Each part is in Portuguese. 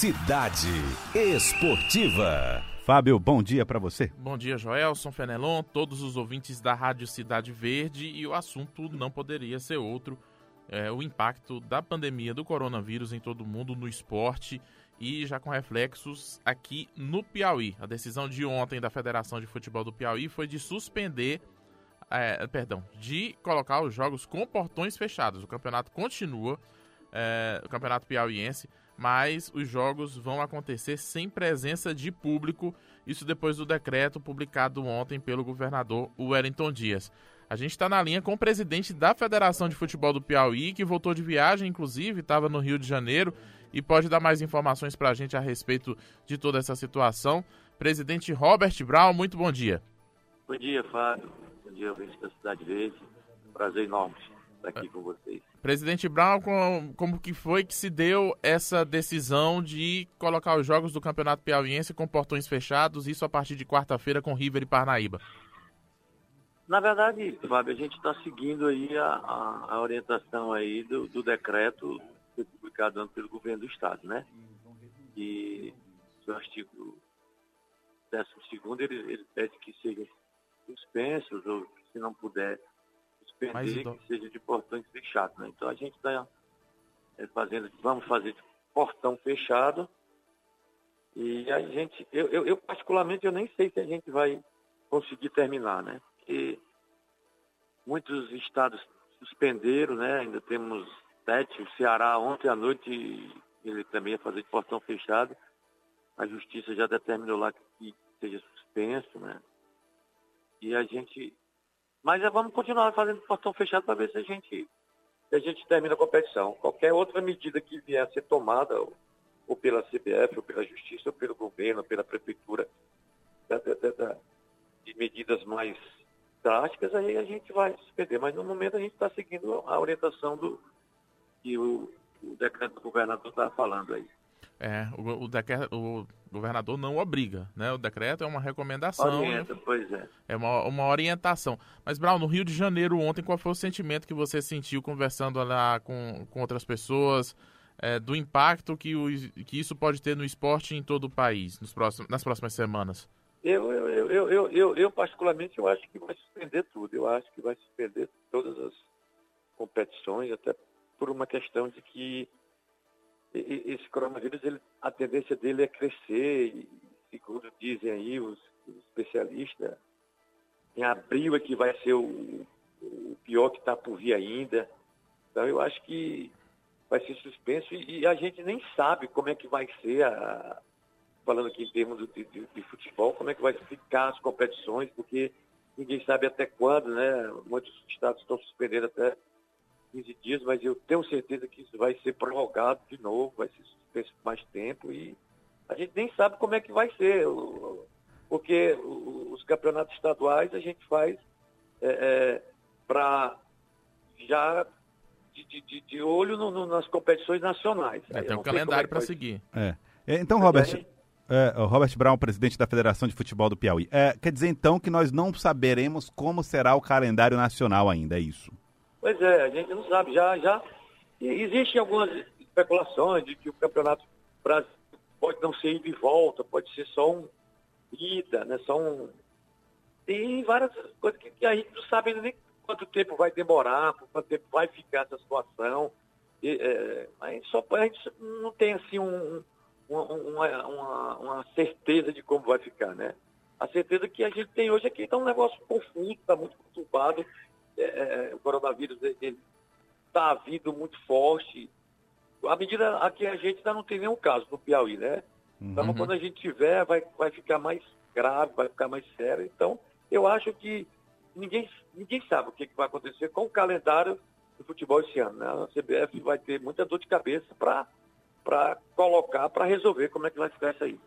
Cidade Esportiva. Fábio, bom dia para você. Bom dia, Joelson, Fenelon, todos os ouvintes da Rádio Cidade Verde e o assunto não poderia ser outro. É, o impacto da pandemia do coronavírus em todo o mundo no esporte e já com reflexos aqui no Piauí. A decisão de ontem da Federação de Futebol do Piauí foi de suspender, é, perdão, de colocar os jogos com portões fechados. O campeonato continua, é, o campeonato piauiense, mas os jogos vão acontecer sem presença de público, isso depois do decreto publicado ontem pelo governador Wellington Dias. A gente está na linha com o presidente da Federação de Futebol do Piauí, que voltou de viagem, inclusive, estava no Rio de Janeiro e pode dar mais informações para a gente a respeito de toda essa situação. Presidente Robert Brown, muito bom dia. Bom dia, Fábio. Bom dia, ouvintes da Cidade Verde. Prazer enorme aqui com vocês. Presidente Brown, como, como que foi que se deu essa decisão de colocar os jogos do Campeonato Piauiense com portões fechados, isso a partir de quarta-feira com River e Parnaíba? Na verdade, Fábio, a gente está seguindo aí a, a, a, orientação aí do, do decreto publicado pelo governo do estado, né? E o artigo 12 ele, ele pede que sejam suspensos ou se não puder suspender, que seja de portões fechados. Né? Então a gente está é, fazendo, vamos fazer de portão fechado. E a gente, eu, eu, eu, particularmente eu nem sei se a gente vai conseguir terminar, né? Porque muitos estados suspenderam, né? Ainda temos sete, o Ceará ontem à noite ele também ia fazer de portão fechado. A justiça já determinou lá que seja suspenso, né? E a gente mas é, vamos continuar fazendo portão fechado para ver se a gente se a gente termina a competição. Qualquer outra medida que vier a ser tomada, ou, ou pela CBF, ou pela Justiça, ou pelo governo, ou pela Prefeitura, da, da, da, de medidas mais drásticas, aí a gente vai suspender. Mas no momento a gente está seguindo a orientação do que o, o decreto do governador está falando aí. É, o, o, decreto, o governador não obriga, né? O decreto é uma recomendação. Orienta, né? pois é. É uma, uma orientação. Mas, Brown, no Rio de Janeiro ontem, qual foi o sentimento que você sentiu conversando lá com, com outras pessoas, é, do impacto que, o, que isso pode ter no esporte em todo o país nos próximos, nas próximas semanas? Eu, eu, eu, eu, eu, eu, particularmente, eu acho que vai suspender tudo. Eu acho que vai suspender todas as competições, até por uma questão de que esse coronavírus, ele, a tendência dele é crescer, e, segundo dizem aí os, os especialistas, em abril é que vai ser o, o pior que está por vir ainda. Então eu acho que vai ser suspenso e, e, a gente nem sabe como é que vai ser, a, falando aqui em termos de, de, de, futebol, como é que vai ficar as competições, porque ninguém sabe até quando, né? Muitos estados estão suspendendo até 15 dias, mas eu tenho certeza que isso vai ser prorrogado de novo, vai ser suspenso por mais tempo e a gente nem sabe como é que vai ser, porque os campeonatos estaduais a gente faz é, é, para já de, de, de olho no, no, nas competições nacionais. É, tem um calendário para seguir. É. é então, Robert, é, Robert Brown, presidente da Federação de Futebol do Piauí. É, quer dizer então que nós não saberemos como será o calendário nacional ainda, é isso? Pois é, a gente não sabe. Já, já existem algumas especulações de que o Campeonato Brasileiro pode não ser ida e volta, pode ser só um ida, né? Só um. Tem várias coisas que, que a gente não sabe nem quanto tempo vai demorar, quanto tempo vai ficar essa situação. E, é, gente só, a gente não tem assim um, uma, uma, uma, certeza de como vai ficar, né? A certeza que a gente tem hoje é que está um negócio confuso, está muito conturbado é, é, o coronavírus está vindo muito forte. À medida que a gente ainda não tem nenhum caso no Piauí, né? Então, uhum. quando a gente tiver, vai, vai ficar mais grave, vai ficar mais sério. Então, eu acho que ninguém, ninguém sabe o que, que vai acontecer com o calendário do futebol esse ano. Né? A CBF vai ter muita dor de cabeça para colocar, para resolver como é que vai ficar isso aí.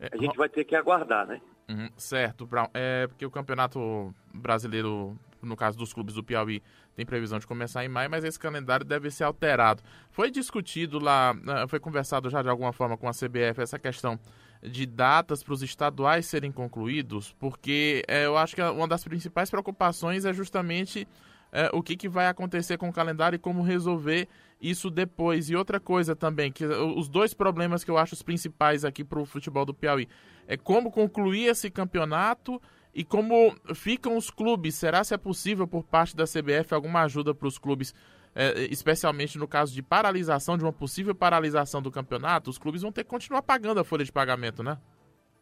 É, a gente vai ter que aguardar, né? Uhum, certo, Brown. É porque o Campeonato Brasileiro no caso dos clubes do Piauí, tem previsão de começar em maio, mas esse calendário deve ser alterado. Foi discutido lá, né, foi conversado já de alguma forma com a CBF essa questão de datas para os estaduais serem concluídos, porque é, eu acho que uma das principais preocupações é justamente é, o que, que vai acontecer com o calendário e como resolver isso depois. E outra coisa também, que os dois problemas que eu acho os principais aqui para o futebol do Piauí é como concluir esse campeonato e como ficam os clubes. Será se é possível por parte da CBF alguma ajuda para os clubes, é, especialmente no caso de paralisação, de uma possível paralisação do campeonato? Os clubes vão ter que continuar pagando a folha de pagamento, né?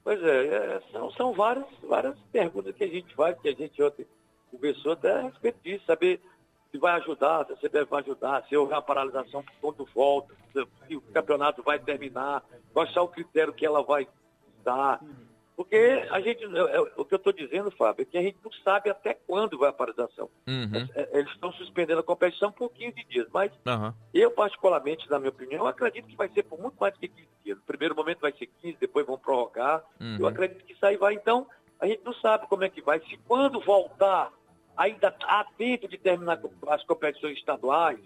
Pois é, é são, são várias, várias perguntas que a gente faz, que a gente ontem conversou até a respeito disso, saber se vai ajudar, se a CBF vai ajudar, se houver uma paralisação quando volta, se o campeonato vai terminar, qual é o critério que ela vai dar. Porque a gente, é, é, o que eu estou dizendo, Fábio, é que a gente não sabe até quando vai a paralisação. Uhum. É, eles estão suspendendo a competição por 15 dias, mas uhum. eu, particularmente, na minha opinião, acredito que vai ser por muito mais do que 15 dias. No primeiro momento vai ser 15, depois vão prorrogar. Uhum. Eu acredito que isso aí vai, então, a gente não sabe como é que vai. Se quando voltar ainda há tempo de terminar as competições estaduais,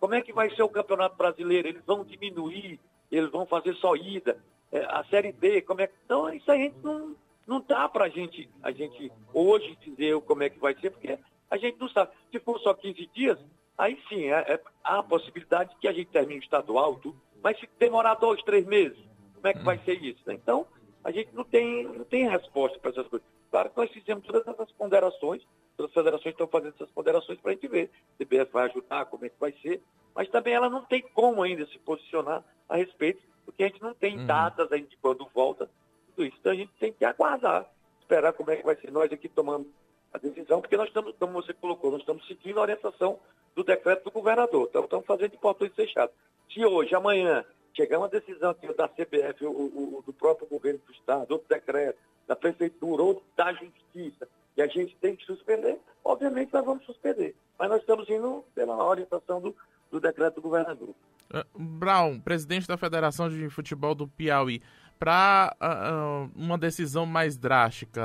como é que vai ser o Campeonato Brasileiro? Eles vão diminuir, eles vão fazer só ida, é, a Série B, como é que... Então, isso a gente não, não dá para gente, a gente hoje dizer como é que vai ser, porque a gente não sabe. Se for só 15 dias, aí sim, é, é, há a possibilidade que a gente termine o estadual, tudo, mas se demorar dois, três meses, como é que vai ser isso? Né? Então, a gente não tem, não tem resposta para essas coisas. Claro que nós fizemos todas essas ponderações, as federações estão fazendo essas ponderações para a gente ver. A CBF vai ajudar, como é que vai ser, mas também ela não tem como ainda se posicionar a respeito, porque a gente não tem uhum. datas ainda de quando volta tudo isso. Então a gente tem que aguardar, esperar como é que vai ser. Nós aqui tomando a decisão, porque nós estamos, como você colocou, nós estamos seguindo a orientação do decreto do governador. Então estamos fazendo de portões fechados. Se hoje, amanhã, chegar uma decisão aqui da CBF, o, o, do próprio governo do Estado, outro decreto, da prefeitura, ou da justiça, e a gente tem que suspender, obviamente nós vamos suspender. Mas nós estamos indo pela orientação do, do decreto do governador. Uh, Brown, presidente da Federação de Futebol do Piauí, para uh, uh, uma decisão mais drástica,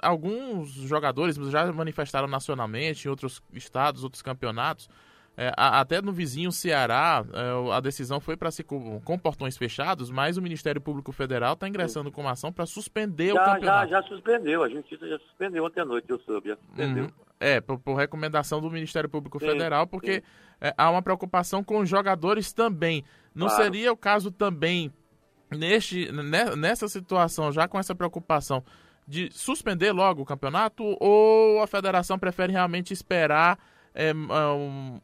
alguns jogadores já manifestaram nacionalmente em outros estados, outros campeonatos, é, até no vizinho Ceará, é, a decisão foi para ser com, com, portões fechados, mas o Ministério Público Federal está ingressando com uma ação para suspender já, o campeonato. Já, já suspendeu, a Justiça já suspendeu ontem à noite, eu soube, já suspendeu. Uhum. É, por, por, recomendação do Ministério Público sim, Federal, porque é, há uma preocupação com os jogadores também. Não claro. seria o caso também, neste, nessa situação, já com essa preocupação, de suspender logo o campeonato ou a federação prefere realmente esperar é, é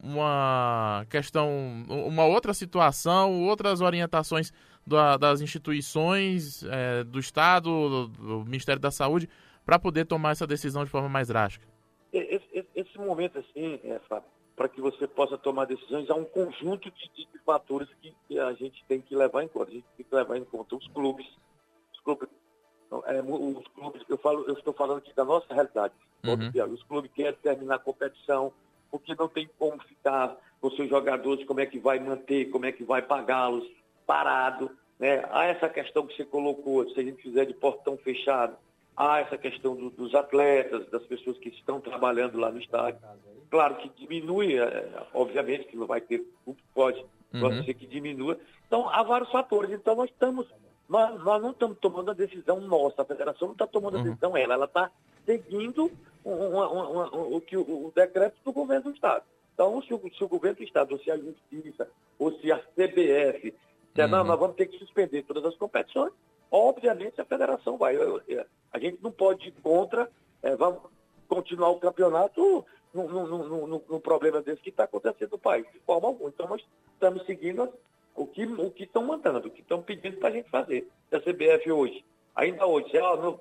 uma questão, uma outra situação, outras orientações da, das instituições é, do Estado, do, do, Ministério da Saúde, para poder tomar essa decisão de forma mais drástica? Esse, esse, esse momento, assim, é, Fábio, para que você possa tomar decisões, há um conjunto de, de, fatores que, que, a gente tem que levar em conta. A gente tem que levar em conta os clubes, os clubes, é, os clubes eu, falo, eu estou falando aqui da nossa realidade. Uhum. Os clubes querem terminar a competição, porque não tem como ficar com seus jogadores, como é que vai manter, como é que vai pagá-los parado. Né? Há essa questão que você colocou, se a gente fizer de portão fechado, há essa questão do, dos atletas, das pessoas que estão trabalhando lá no estádio. Claro que diminui, é, obviamente que não vai ter, pode, pode uhum. ser que diminua. Então, há vários fatores. Então, nós estamos, nós, nós não estamos tomando a decisão nossa, a federação não está tomando a uhum. decisão ela, ela está seguindo uma, uma, uma, o, que, o, decreto do governo do Estado. Então, se o, se o, governo do Estado, ou se a Justiça, ou se a CBF, disser, uhum. não, nós vamos ter que suspender todas as competições, obviamente a federação vai. Eu, eu, a gente não pode ir contra, é, vamos continuar o campeonato no, no, no, no problema desse que está acontecendo no país, de forma alguma. Então, nós estamos seguindo o que o estão mandando, o que estão pedindo para a gente fazer. A CBF hoje, ainda hoje, é, ó,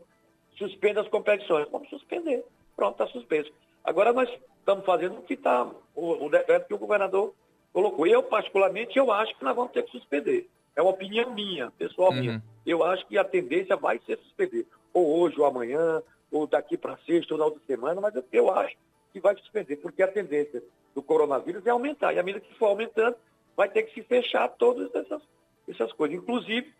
suspenda as competições. Vamos suspender. Pronto, está suspenso. Agora nós estamos fazendo o que está, o, o, decreto que o governador colocou. Eu, particularmente, eu acho que nós vamos ter que suspender. É uma opinião minha, pessoal uhum. minha. Eu acho que a tendência vai ser suspender. Ou hoje, ou amanhã, ou daqui para sexta, ou na outra semana, mas eu acho que vai suspender, porque a tendência do coronavírus é aumentar. E à medida que for aumentando, vai ter que se fechar todas essas, essas coisas. Inclusive,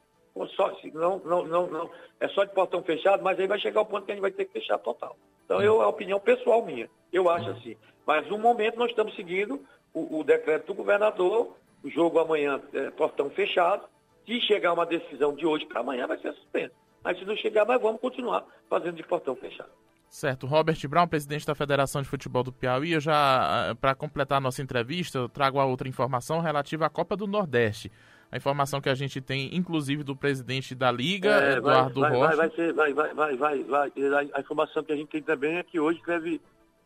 só, não, não, não, não, é só de portão fechado, mas aí vai chegar o ponto que a gente vai ter que fechar total. Então, eu, é a opinião pessoal minha, eu acho assim. Mas no momento nós estamos seguindo o, o decreto do governador, o jogo amanhã é portão fechado. Se chegar uma decisão de hoje para amanhã, vai ser suspenso. Mas se não chegar, nós vamos continuar fazendo de portão fechado. Certo, Robert Brown, presidente da Federação de Futebol do Piauí. Eu já, para completar a nossa entrevista, eu trago a outra informação relativa à Copa do Nordeste. A informação que a gente tem, inclusive, do presidente da Liga, é, Eduardo vai, Rocha. Vai, vai, ser, vai, vai, vai, vai, vai. A informação que a gente tem também é que hoje deve,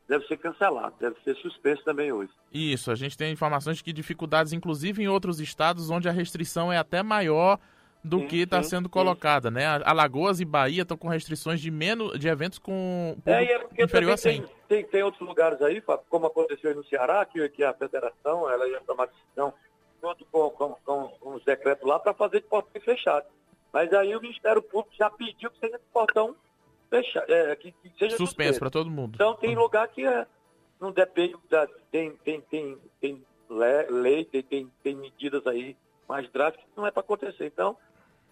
deve ser cancelado, deve ser suspenso também hoje. Isso, a gente tem informações de que dificuldades, inclusive em outros estados, onde a restrição é até maior do sim, que está sendo colocada, sim. né? Alagoas e Bahia estão com restrições de menos de eventos com é, é porque inferior a 100. Tem, tem, tem, outros lugares aí, como aconteceu no Ceará, que, que a federação ela ia tomar decisão junto com, com, com, com os decretos lá para fazer de portão fechado. Mas aí o Ministério Público já pediu que seja de portão fechado, é, que, que seja suspenso para todo mundo. Então tem uhum. lugar que é, não depende da tem tem tem, tem lei, tem, tem, tem medidas aí mais drásticas que não é para acontecer. Então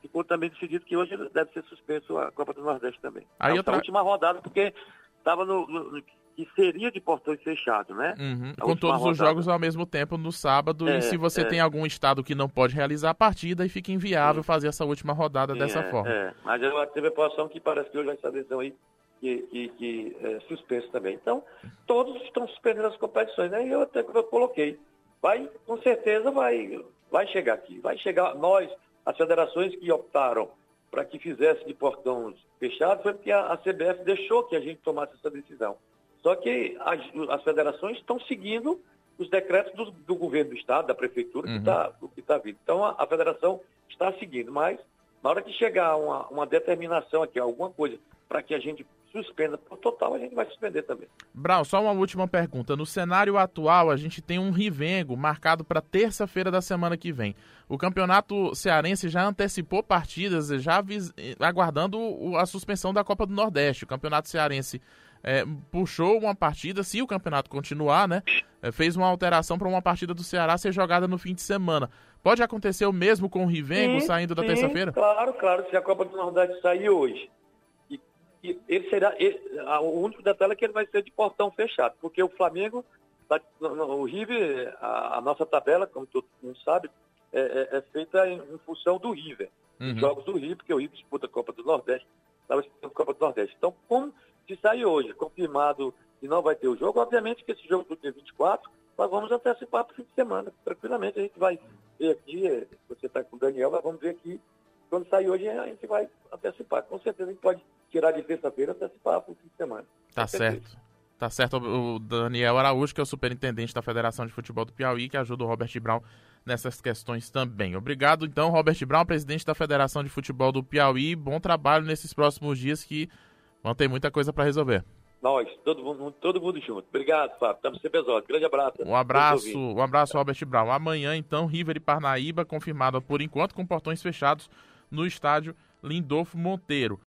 ficou também decidido que hoje deve ser suspenso a Copa do Nordeste também. Aí então, tra... a última rodada, porque estava no, no, que seria de portões fechados, né? Uhum. Com todos rodada. os jogos ao mesmo tempo no sábado. É, e se você é. tem algum estado que não pode realizar a partida, aí fica inviável Sim. fazer essa última rodada Sim, dessa é, forma. É. Mas eu teve a posição que parece que hoje vai ser a decisão aí que, que, que é suspenso também. Então, todos estão suspendendo as competições, né? E eu até eu coloquei. Vai, com certeza vai, vai chegar aqui. Vai chegar nós as federações que optaram para que fizesse de portões fechados foi porque a, a, CBF deixou que a gente tomasse essa decisão. Só que as, as federações estão seguindo os decretos do, do, governo do Estado, da Prefeitura, uhum. que está tá vindo. Então, a, a, federação está seguindo, mas na hora que chegar uma, uma determinação aqui, alguma coisa, para que a gente suspenda por total, a gente vai suspender também. Brau, só uma última pergunta. No cenário atual, a gente tem um Rivengo marcado para terça-feira da semana que vem. O campeonato cearense já antecipou partidas, já aguardando a suspensão da Copa do Nordeste. O campeonato cearense é, puxou uma partida, se o campeonato continuar, né? É, fez uma alteração para uma partida do Ceará ser jogada no fim de semana. Pode acontecer o mesmo com o Rivengo sim, saindo da terça-feira? Claro, claro. Se a Copa do Nordeste sair hoje ele será. Ele, o único detalhe é que ele vai ser de portão fechado, porque o Flamengo, tá, o River, a, a, nossa tabela, como todo mundo sabe, é, é, é feita em, em, função do River. Uhum. Jogos do River, porque o River disputa a Copa do Nordeste, estava disputando a Copa do Nordeste. Então, como se sair hoje, confirmado e não vai ter o jogo, obviamente que esse jogo do dia 24, nós vamos antecipar para o fim de semana. Tranquilamente, a gente vai ver aqui, é, você está com o Daniel, mas vamos ver aqui. Quando sair hoje, a gente vai antecipar. Com certeza a gente pode tirar de terça-feira e antecipar para o fim de semana. Tá certo. Tá certo o Daniel Araújo, que é o superintendente da Federação de Futebol do Piauí, que ajuda o Robert Brown nessas questões também. Obrigado, então, Robert Brown, presidente da Federação de Futebol do Piauí. Bom trabalho nesses próximos dias que vão ter muita coisa para resolver. Nós, todo mundo, todo mundo junto. Obrigado, Fábio. Estamos sempre exóticos. Grande abraço. Um abraço, um abraço, Robert Brown. Amanhã, então, River e Parnaíba, confirmada por enquanto, com portões fechados no estádio Lindolfo Monteiro.